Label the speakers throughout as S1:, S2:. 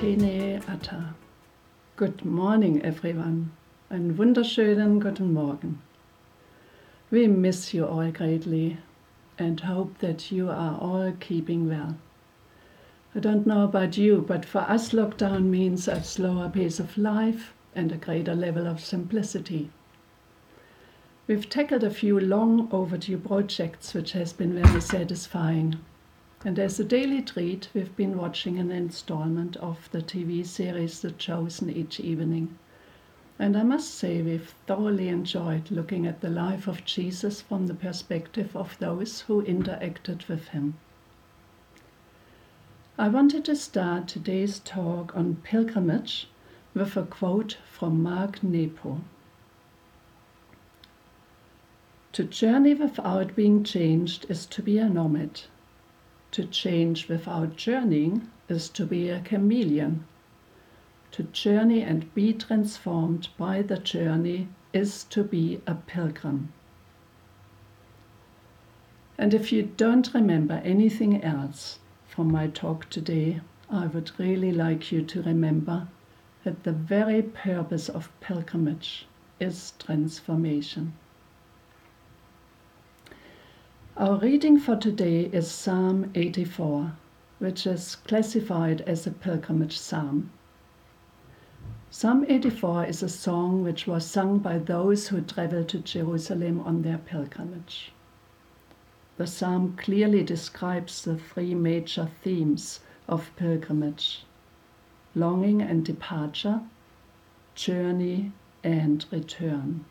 S1: Tene Atta. Good morning, everyone. Einen wunderschönen guten Morgen. We miss you all greatly and hope that you are all keeping well. I don't know about you, but for us, lockdown means a slower pace of life and a greater level of simplicity. We've tackled a few long overdue projects, which has been very satisfying. And as a daily treat, we've been watching an installment of the TV series The Chosen each evening. And I must say, we've thoroughly enjoyed looking at the life of Jesus from the perspective of those who interacted with him. I wanted to start today's talk on pilgrimage with a quote from Mark Nepo. To journey without being changed is to be a nomad. To change without journeying is to be a chameleon. To journey and be transformed by the journey is to be a pilgrim. And if you don't remember anything else from my talk today, I would really like you to remember that the very purpose of pilgrimage is transformation. Our reading for today is Psalm 84, which is classified as a pilgrimage psalm. Psalm 84 is a song which was sung by those who traveled to Jerusalem on their pilgrimage. The psalm clearly describes the three major themes of pilgrimage longing and departure, journey and return.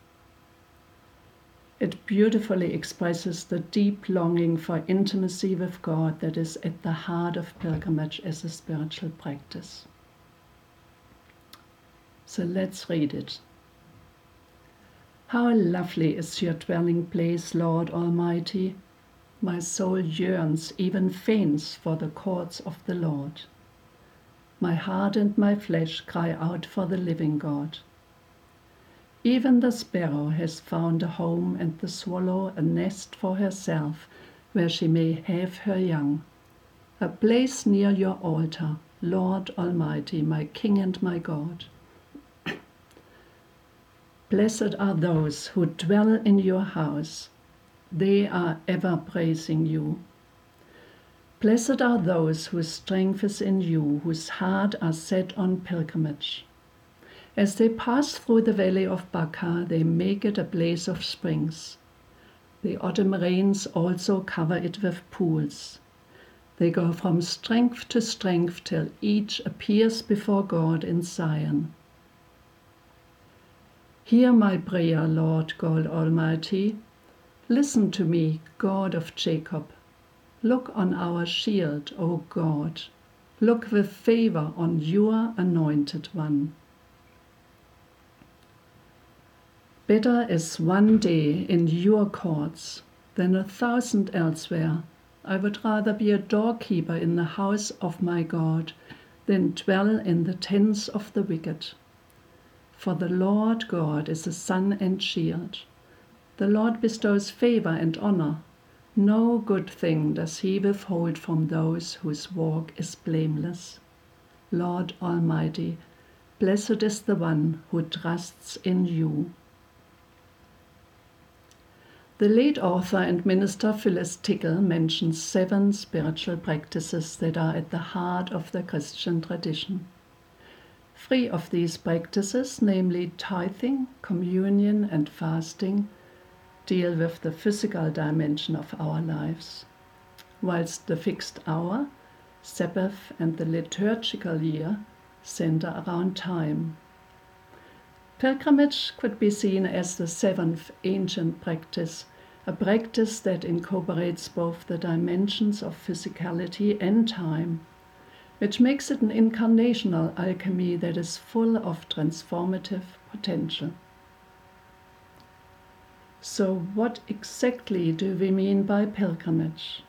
S1: It beautifully expresses the deep longing for intimacy with God that is at the heart of pilgrimage as a spiritual practice. So let's read it. How lovely is your dwelling place, Lord Almighty! My soul yearns, even faints, for the courts of the Lord. My heart and my flesh cry out for the living God. Even the sparrow has found a home, and the swallow a nest for herself, where she may have her young. A place near your altar, Lord Almighty, my King and my God. Blessed are those who dwell in your house, they are ever praising you. Blessed are those whose strength is in you, whose heart are set on pilgrimage. As they pass through the valley of Baca, they make it a place of springs. The autumn rains also cover it with pools. They go from strength to strength till each appears before God in Zion. Hear my prayer, Lord God Almighty. Listen to me, God of Jacob. Look on our shield, O God. Look with favor on your anointed one. Better is one day in your courts than a thousand elsewhere. I would rather be a doorkeeper in the house of my God than dwell in the tents of the wicked. For the Lord God is a sun and shield. The Lord bestows favor and honor. No good thing does he withhold from those whose walk is blameless. Lord Almighty, blessed is the one who trusts in you. The late author and minister Phyllis Tickle mentions seven spiritual practices that are at the heart of the Christian tradition. Three of these practices, namely tithing, communion, and fasting, deal with the physical dimension of our lives, whilst the fixed hour, Sabbath, and the liturgical year center around time. Pilgrimage could be seen as the seventh ancient practice a practice that incorporates both the dimensions of physicality and time, which makes it an incarnational alchemy that is full of transformative potential. So, what exactly do we mean by pilgrimage?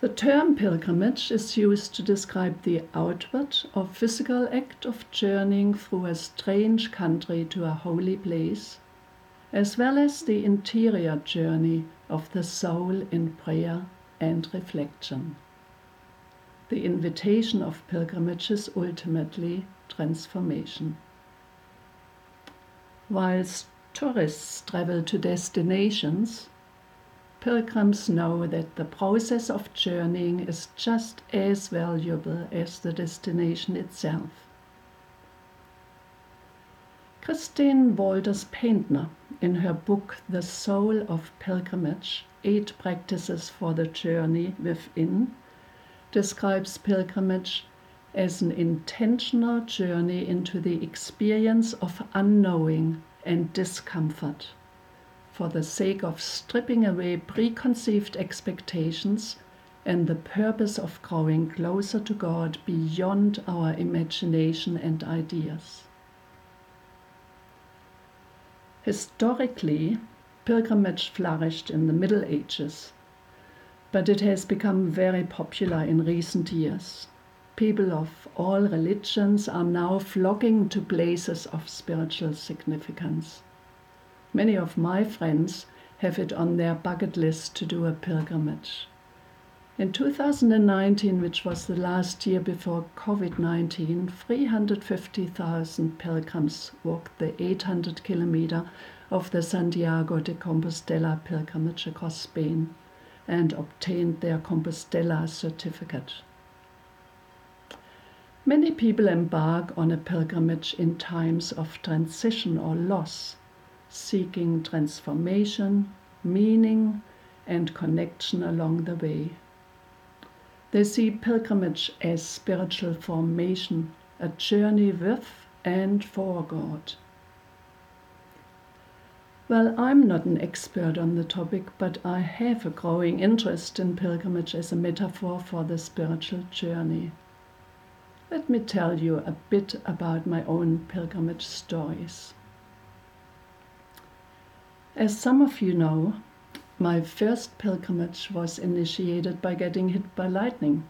S1: The term pilgrimage is used to describe the outward or physical act of journeying through a strange country to a holy place as well as the interior journey of the soul in prayer and reflection. the invitation of pilgrimage is ultimately transformation. Whilst tourists travel to destinations, pilgrims know that the process of journeying is just as valuable as the destination itself. Christine Valters Paintner, in her book The Soul of Pilgrimage Eight Practices for the Journey Within, describes pilgrimage as an intentional journey into the experience of unknowing and discomfort for the sake of stripping away preconceived expectations and the purpose of growing closer to God beyond our imagination and ideas. Historically, pilgrimage flourished in the Middle Ages, but it has become very popular in recent years. People of all religions are now flocking to places of spiritual significance. Many of my friends have it on their bucket list to do a pilgrimage. In 2019, which was the last year before COVID 19, 350,000 pilgrims walked the 800 kilometer of the Santiago de Compostela pilgrimage across Spain and obtained their Compostela certificate. Many people embark on a pilgrimage in times of transition or loss, seeking transformation, meaning, and connection along the way. They see pilgrimage as spiritual formation, a journey with and for God. Well, I'm not an expert on the topic, but I have a growing interest in pilgrimage as a metaphor for the spiritual journey. Let me tell you a bit about my own pilgrimage stories. As some of you know, my first pilgrimage was initiated by getting hit by lightning.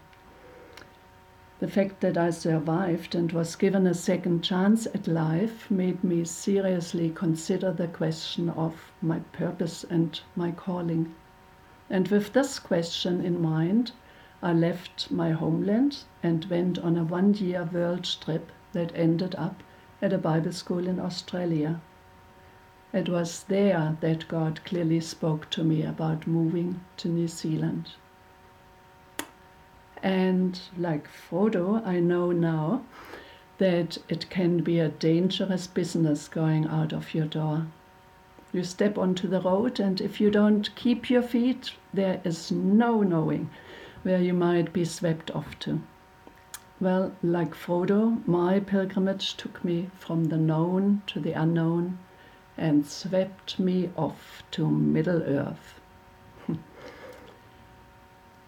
S1: The fact that I survived and was given a second chance at life made me seriously consider the question of my purpose and my calling. And with this question in mind, I left my homeland and went on a one year world trip that ended up at a Bible school in Australia. It was there that God clearly spoke to me about moving to New Zealand. And like Frodo, I know now that it can be a dangerous business going out of your door. You step onto the road, and if you don't keep your feet, there is no knowing where you might be swept off to. Well, like Frodo, my pilgrimage took me from the known to the unknown and swept me off to Middle Earth.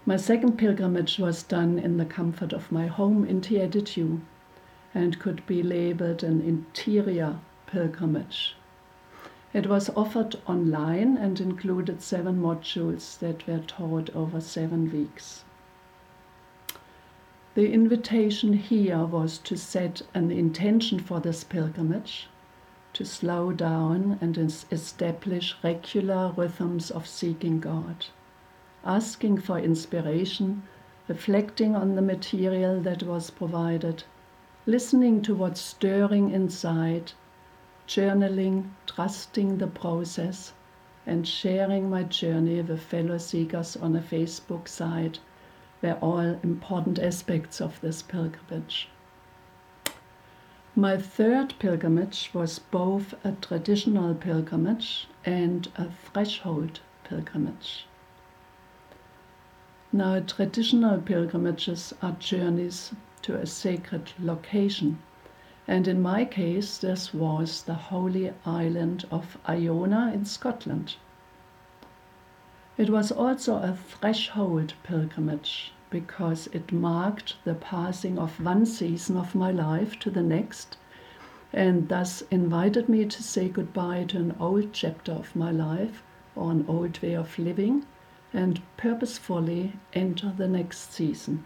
S1: my second pilgrimage was done in the comfort of my home in Tiedetu and could be labeled an interior pilgrimage. It was offered online and included seven modules that were taught over seven weeks. The invitation here was to set an intention for this pilgrimage, to slow down and establish regular rhythms of seeking God, asking for inspiration, reflecting on the material that was provided, listening to what's stirring inside, journaling, trusting the process, and sharing my journey with fellow seekers on a Facebook site were all important aspects of this pilgrimage. My third pilgrimage was both a traditional pilgrimage and a threshold pilgrimage. Now, traditional pilgrimages are journeys to a sacred location, and in my case, this was the holy island of Iona in Scotland. It was also a threshold pilgrimage because it marked the passing of one season of my life to the next and thus invited me to say goodbye to an old chapter of my life or an old way of living and purposefully enter the next season.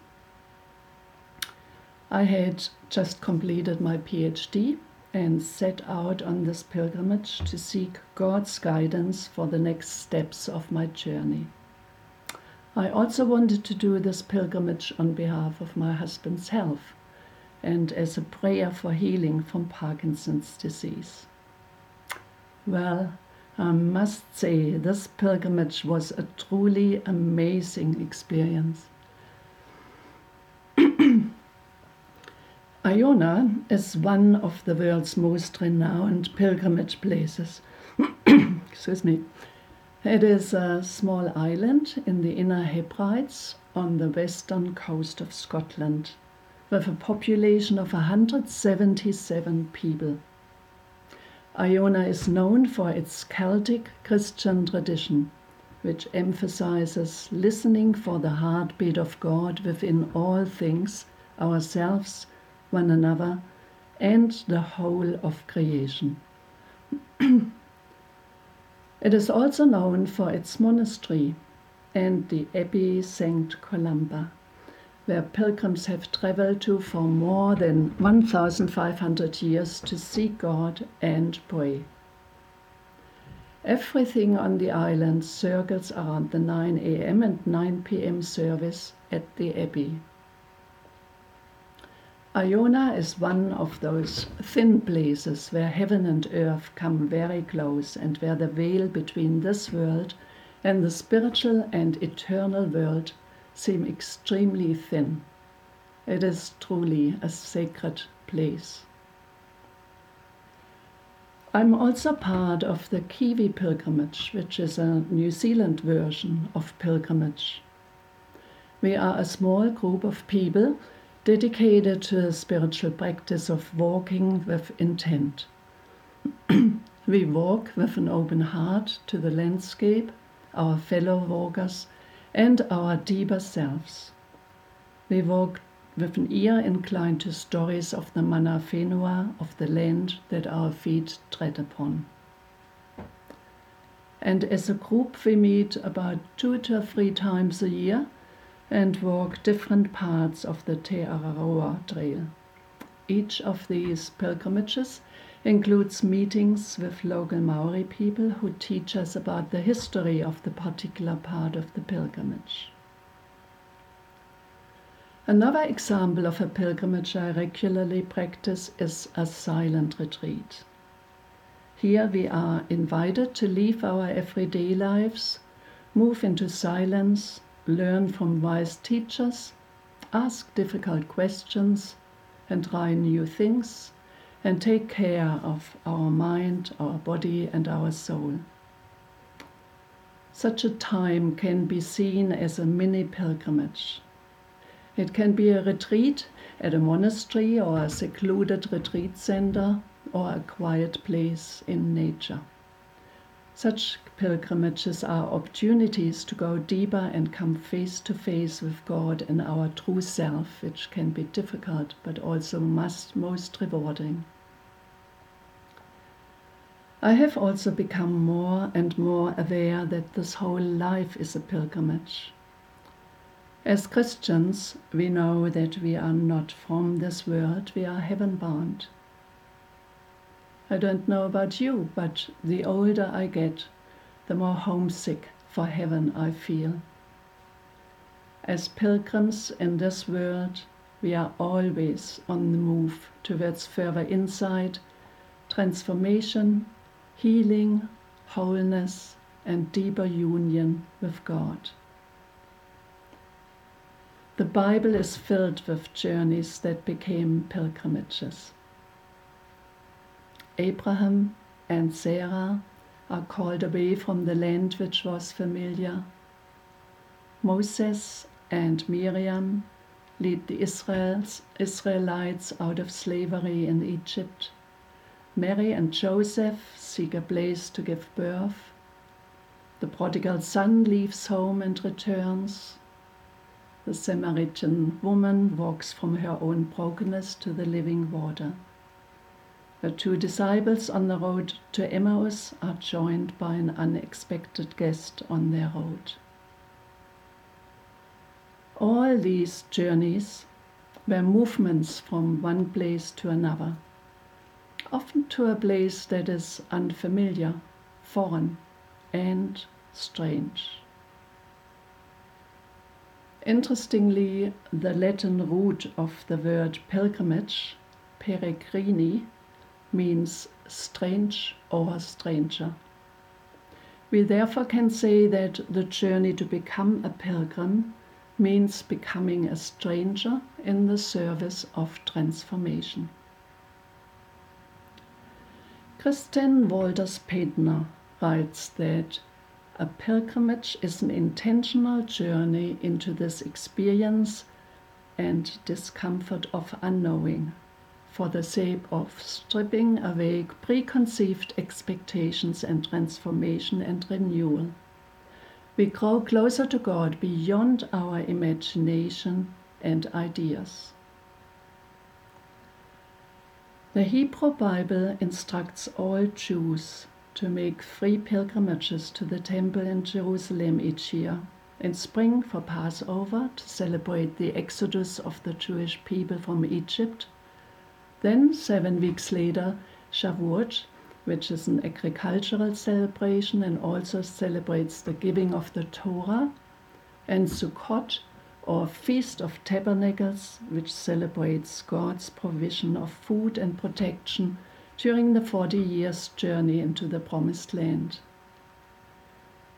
S1: I had just completed my PhD and set out on this pilgrimage to seek God's guidance for the next steps of my journey. I also wanted to do this pilgrimage on behalf of my husband's health and as a prayer for healing from Parkinson's disease. Well, I must say, this pilgrimage was a truly amazing experience. Iona is one of the world's most renowned pilgrimage places. Excuse me. It is a small island in the Inner Hebrides on the western coast of Scotland with a population of 177 people. Iona is known for its Celtic Christian tradition, which emphasizes listening for the heartbeat of God within all things, ourselves, one another, and the whole of creation. It is also known for its monastery and the Abbey St. Columba, where pilgrims have traveled to for more than 1,500 years to seek God and pray. Everything on the island circles around the 9 a.m. and 9 p.m. service at the Abbey. Iona is one of those thin places where heaven and earth come very close and where the veil between this world and the spiritual and eternal world seem extremely thin. It is truly a sacred place. I'm also part of the Kiwi pilgrimage, which is a New Zealand version of pilgrimage. We are a small group of people dedicated to the spiritual practice of walking with intent. we walk with an open heart to the landscape, our fellow walkers, and our deeper selves. We walk with an ear inclined to stories of the mana whenua of the land that our feet tread upon. And as a group, we meet about two to three times a year and walk different parts of the Te Araroa Trail. Each of these pilgrimages includes meetings with local Maori people who teach us about the history of the particular part of the pilgrimage. Another example of a pilgrimage I regularly practice is a silent retreat. Here we are invited to leave our everyday lives, move into silence, learn from wise teachers, ask difficult questions, and try new things, and take care of our mind, our body, and our soul. Such a time can be seen as a mini pilgrimage. It can be a retreat at a monastery or a secluded retreat center or a quiet place in nature. Such pilgrimages are opportunities to go deeper and come face to face with God and our true self, which can be difficult but also must most rewarding. I have also become more and more aware that this whole life is a pilgrimage. As Christians, we know that we are not from this world, we are heaven bound. I don't know about you, but the older I get, the more homesick for heaven I feel. As pilgrims in this world, we are always on the move towards further insight, transformation, healing, wholeness, and deeper union with God. The Bible is filled with journeys that became pilgrimages. Abraham and Sarah are called away from the land which was familiar. Moses and Miriam lead the Israels, Israelites out of slavery in Egypt. Mary and Joseph seek a place to give birth. The prodigal son leaves home and returns. The Samaritan woman walks from her own brokenness to the living water. The two disciples on the road to Emmaus are joined by an unexpected guest on their road. All these journeys were movements from one place to another, often to a place that is unfamiliar, foreign, and strange. Interestingly, the Latin root of the word pilgrimage, peregrini, means strange or stranger. We therefore can say that the journey to become a pilgrim means becoming a stranger in the service of transformation. Christine Valters Paintner writes that a pilgrimage is an intentional journey into this experience and discomfort of unknowing for the sake of stripping away preconceived expectations and transformation and renewal. We grow closer to God beyond our imagination and ideas. The Hebrew Bible instructs all Jews to make three pilgrimages to the temple in Jerusalem each year. In spring for Passover to celebrate the exodus of the Jewish people from Egypt. Then, seven weeks later, Shavuot, which is an agricultural celebration and also celebrates the giving of the Torah, and Sukkot, or Feast of Tabernacles, which celebrates God's provision of food and protection during the 40 years journey into the promised land.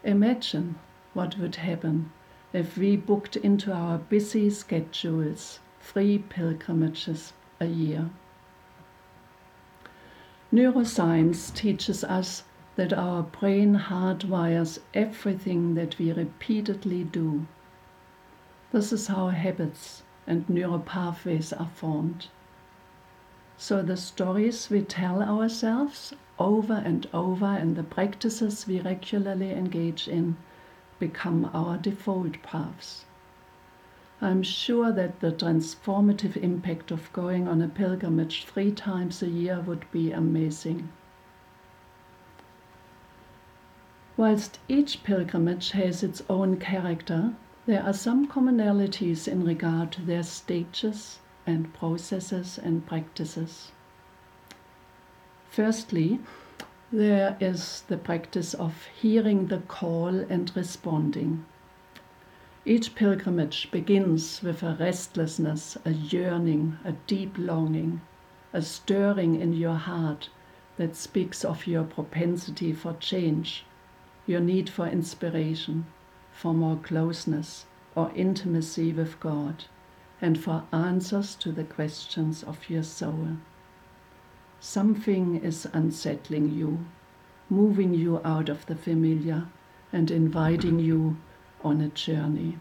S1: Imagine what would happen if we booked into our busy schedules three pilgrimages a year. Neuroscience teaches us that our brain hardwires everything that we repeatedly do. This is how habits and neural pathways are formed. So the stories we tell ourselves over and over and the practices we regularly engage in become our default paths. I'm sure that the transformative impact of going on a pilgrimage three times a year would be amazing. Whilst each pilgrimage has its own character, there are some commonalities in regard to their stages and processes and practices. Firstly, there is the practice of hearing the call and responding. Each pilgrimage begins with a restlessness, a yearning, a deep longing, a stirring in your heart that speaks of your propensity for change, your need for inspiration, for more closeness or intimacy with God and for answers to the questions of your soul. Something is unsettling you, moving you out of the familiar and inviting you on a journey.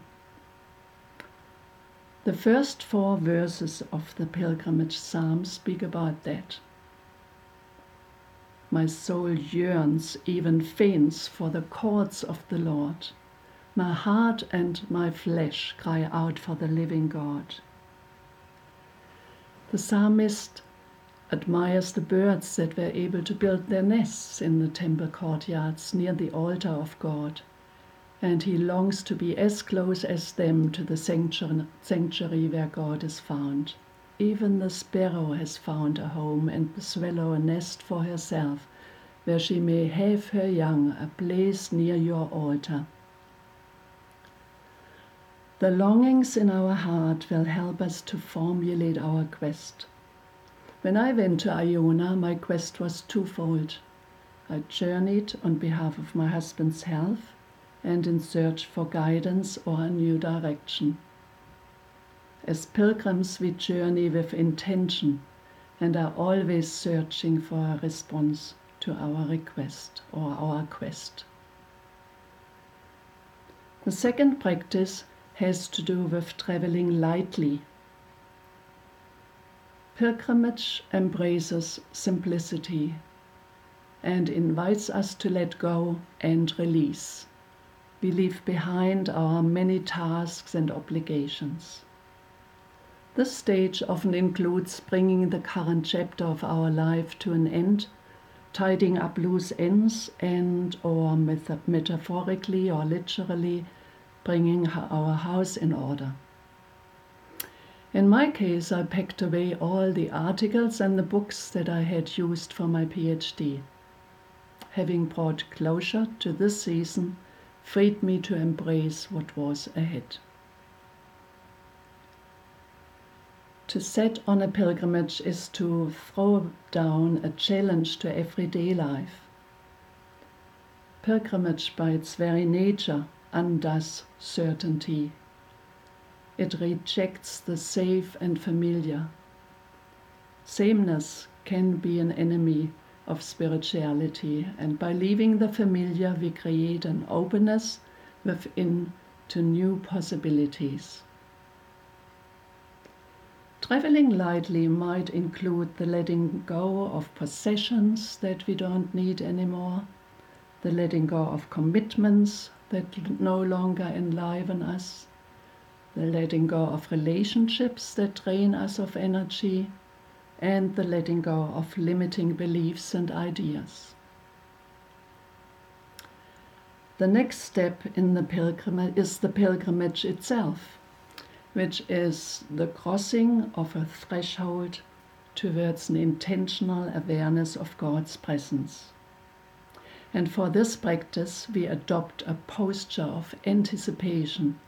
S1: The first four verses of the pilgrimage psalm speak about that. My soul yearns, even faints, for the courts of the Lord. My heart and my flesh cry out for the living God. The psalmist admires the birds that were able to build their nests in the temple courtyards near the altar of God, and he longs to be as close as them to the sanctuary where God is found. Even the sparrow has found a home and the swallow a nest for herself, where she may have her young, a place near your altar. The longings in our heart will help us to formulate our quest. When I went to Iona, my quest was twofold. I journeyed on behalf of my husband's health and in search for guidance or a new direction. As pilgrims, we journey with intention and are always searching for a response to our request or our quest. The second practice has to do with traveling lightly. Pilgrimage embraces simplicity and invites us to let go and release. We leave behind our many tasks and obligations. This stage often includes bringing the current chapter of our life to an end, tidying up loose ends and or metaphorically or literally bringing our house in order. In my case, I packed away all the articles and the books that I had used for my PhD. Having brought closure to this season freed me to embrace what was ahead. To set on a pilgrimage is to throw down a challenge to everyday life. Pilgrimage, by its very nature, undoes certainty. It rejects the safe and familiar. Sameness can be an enemy of spirituality, and by leaving the familiar, we create an openness within to new possibilities. Traveling lightly might include the letting go of possessions that we don't need anymore, the letting go of commitments that no longer enliven us, the letting go of relationships that drain us of energy, and the letting go of limiting beliefs and ideas. The next step in the pilgrimage is the pilgrimage itself which is the crossing of a threshold towards an intentional awareness of God's presence. And for this practice, we adopt a posture of anticipation.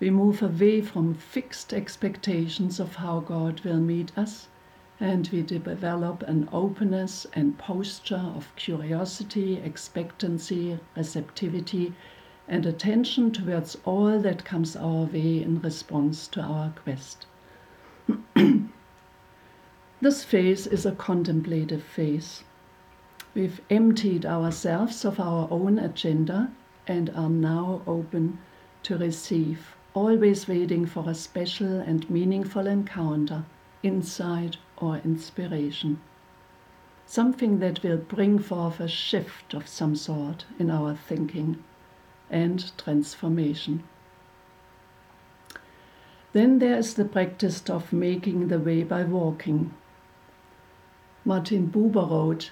S1: We move away from fixed expectations of how God will meet us, and we develop an openness and posture of curiosity, expectancy, receptivity, and attention towards all that comes our way in response to our quest. this phase is a contemplative phase. We've emptied ourselves of our own agenda and are now open to receive, always waiting for a special and meaningful encounter, insight, or inspiration. Something that will bring forth a shift of some sort in our thinking and transformation. Then there is the practice of making the way by walking. Martin Buber wrote,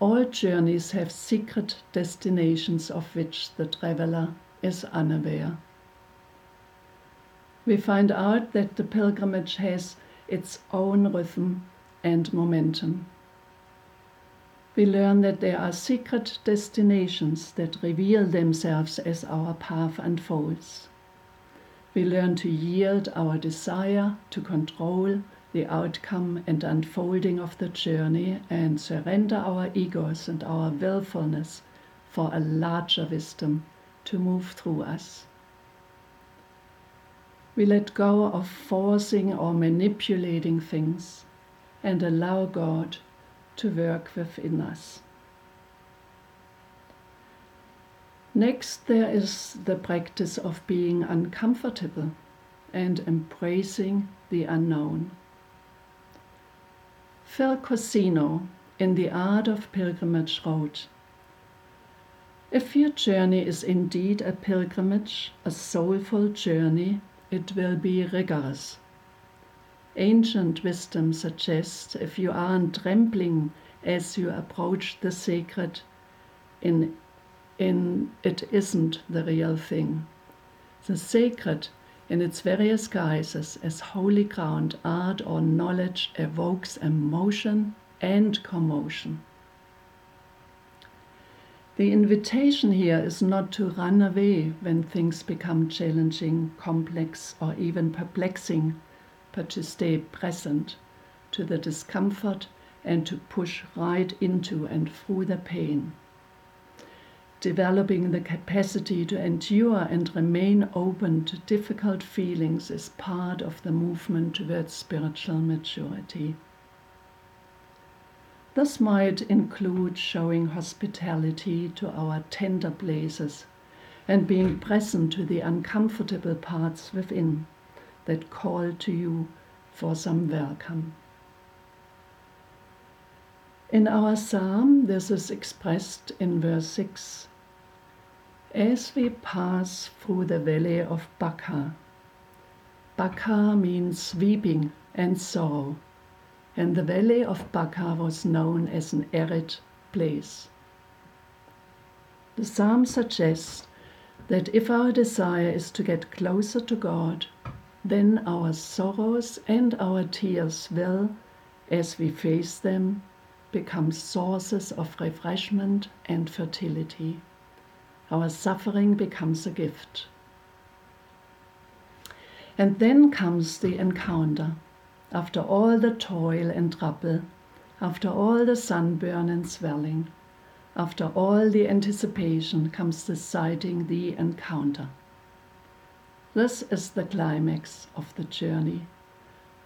S1: All journeys have secret destinations of which the traveler is unaware. We find out that the pilgrimage has its own rhythm and momentum we learn that there are secret destinations that reveal themselves as our path unfolds. We learn to yield our desire to control the outcome and unfolding of the journey and surrender our egos and our willfulness for a larger wisdom to move through us. We let go of forcing or manipulating things and allow God to work within us. Next, there is the practice of being uncomfortable and embracing the unknown. Phil Cousineau, in The Art of Pilgrimage, wrote If your journey is indeed a pilgrimage, a soulful journey, it will be rigorous. Ancient wisdom suggests if you aren't trembling as you approach the sacred, in, in it isn't the real thing. The sacred, in its various guises, as holy ground, art, or knowledge, evokes emotion and commotion. The invitation here is not to run away when things become challenging, complex, or even perplexing but to stay present to the discomfort and to push right into and through the pain. Developing the capacity to endure and remain open to difficult feelings is part of the movement towards spiritual maturity. This might include showing hospitality to our tender places and being present to the uncomfortable parts within that call to you for some welcome. In our psalm, this is expressed in verse 6. As we pass through the valley of Baca, Baca means weeping and sorrow, and the valley of Baca was known as an arid place. The psalm suggests that if our desire is to get closer to God, then our sorrows and our tears will, as we face them, become sources of refreshment and fertility. Our suffering becomes a gift. And then comes the encounter. After all the toil and trouble, after all the sunburn and swelling, after all the anticipation comes sighting, the encounter. This is the climax of the journey,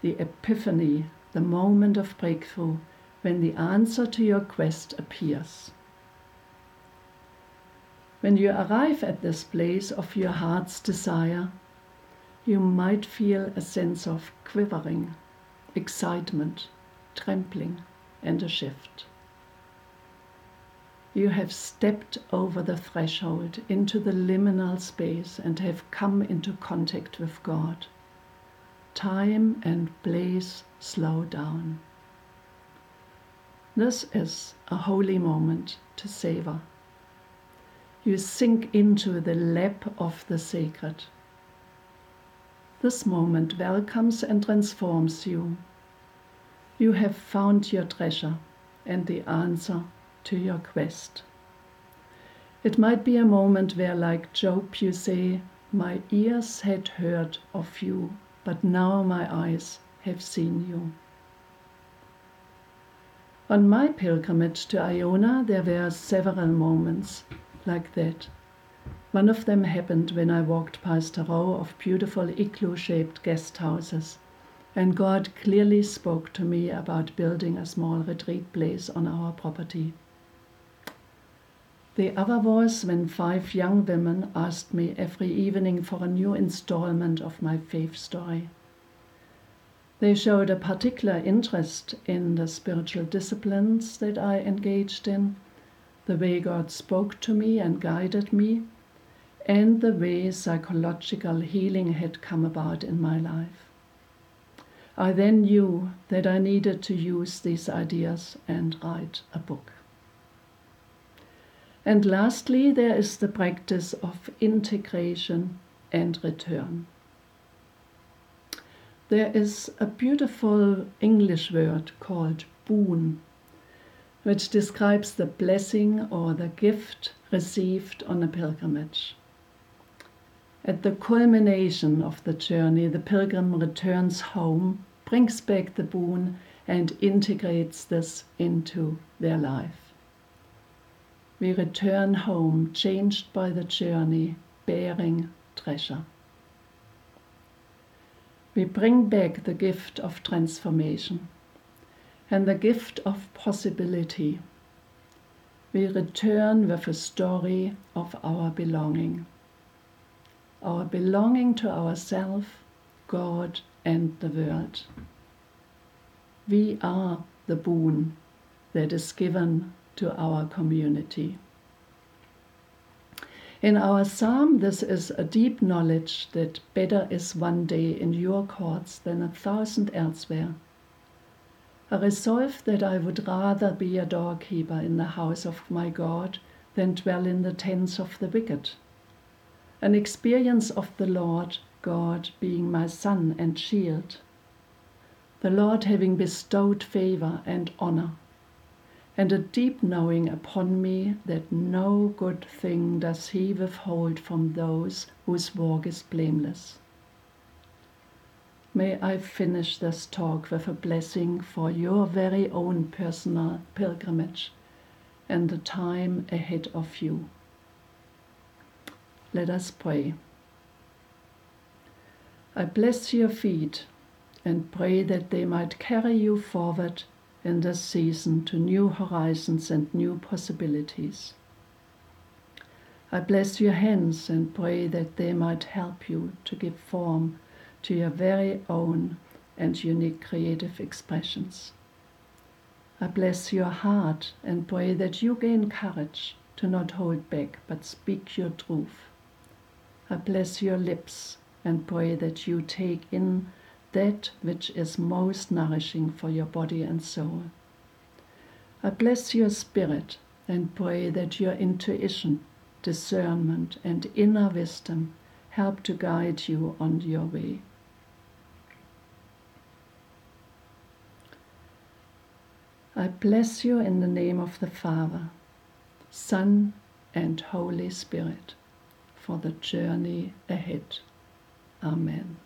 S1: the epiphany, the moment of breakthrough when the answer to your quest appears. When you arrive at this place of your heart's desire, you might feel a sense of quivering, excitement, trembling, and a shift. You have stepped over the threshold into the liminal space and have come into contact with God. Time and place slow down. This is a holy moment to savor. You sink into the lap of the sacred. This moment welcomes and transforms you. You have found your treasure and the answer to your quest. It might be a moment where, like Job, you say, My ears had heard of you, but now my eyes have seen you. On my pilgrimage to Iona, there were several moments like that. One of them happened when I walked past a row of beautiful igloo shaped guest houses, and God clearly spoke to me about building a small retreat place on our property. The other was when five young women asked me every evening for a new installment of my faith story. They showed a particular interest in the spiritual disciplines that I engaged in the way God spoke to me and guided me, and the way psychological healing had come about in my life. I then knew that I needed to use these ideas and write a book. And lastly, there is the practice of integration and return. There is a beautiful English word called boon which describes the blessing or the gift received on a pilgrimage. At the culmination of the journey, the pilgrim returns home, brings back the boon, and integrates this into their life. We return home changed by the journey, bearing treasure. We bring back the gift of transformation and the gift of possibility. We return with a story of our belonging. Our belonging to ourselves, God, and the world. We are the boon that is given to our community. In our psalm, this is a deep knowledge that better is one day in your courts than a thousand elsewhere a resolve that I would rather be a doorkeeper in the house of my God than dwell in the tents of the wicked. An experience of the Lord God being my sun and shield. The Lord having bestowed favor and honor, and a deep knowing upon me that no good thing does he withhold from those whose walk is blameless. May I finish this talk with a blessing for your very own personal pilgrimage and the time ahead of you. Let us pray. I bless your feet and pray that they might carry you forward in this season to new horizons and new possibilities. I bless your hands and pray that they might help you to give form to your very own and unique creative expressions. I bless your heart and pray that you gain courage to not hold back but speak your truth. I bless your lips and pray that you take in that which is most nourishing for your body and soul. I bless your spirit and pray that your intuition, discernment, and inner wisdom help to guide you on your way. I bless you in the name of the Father, Son, and Holy Spirit for the journey ahead. Amen.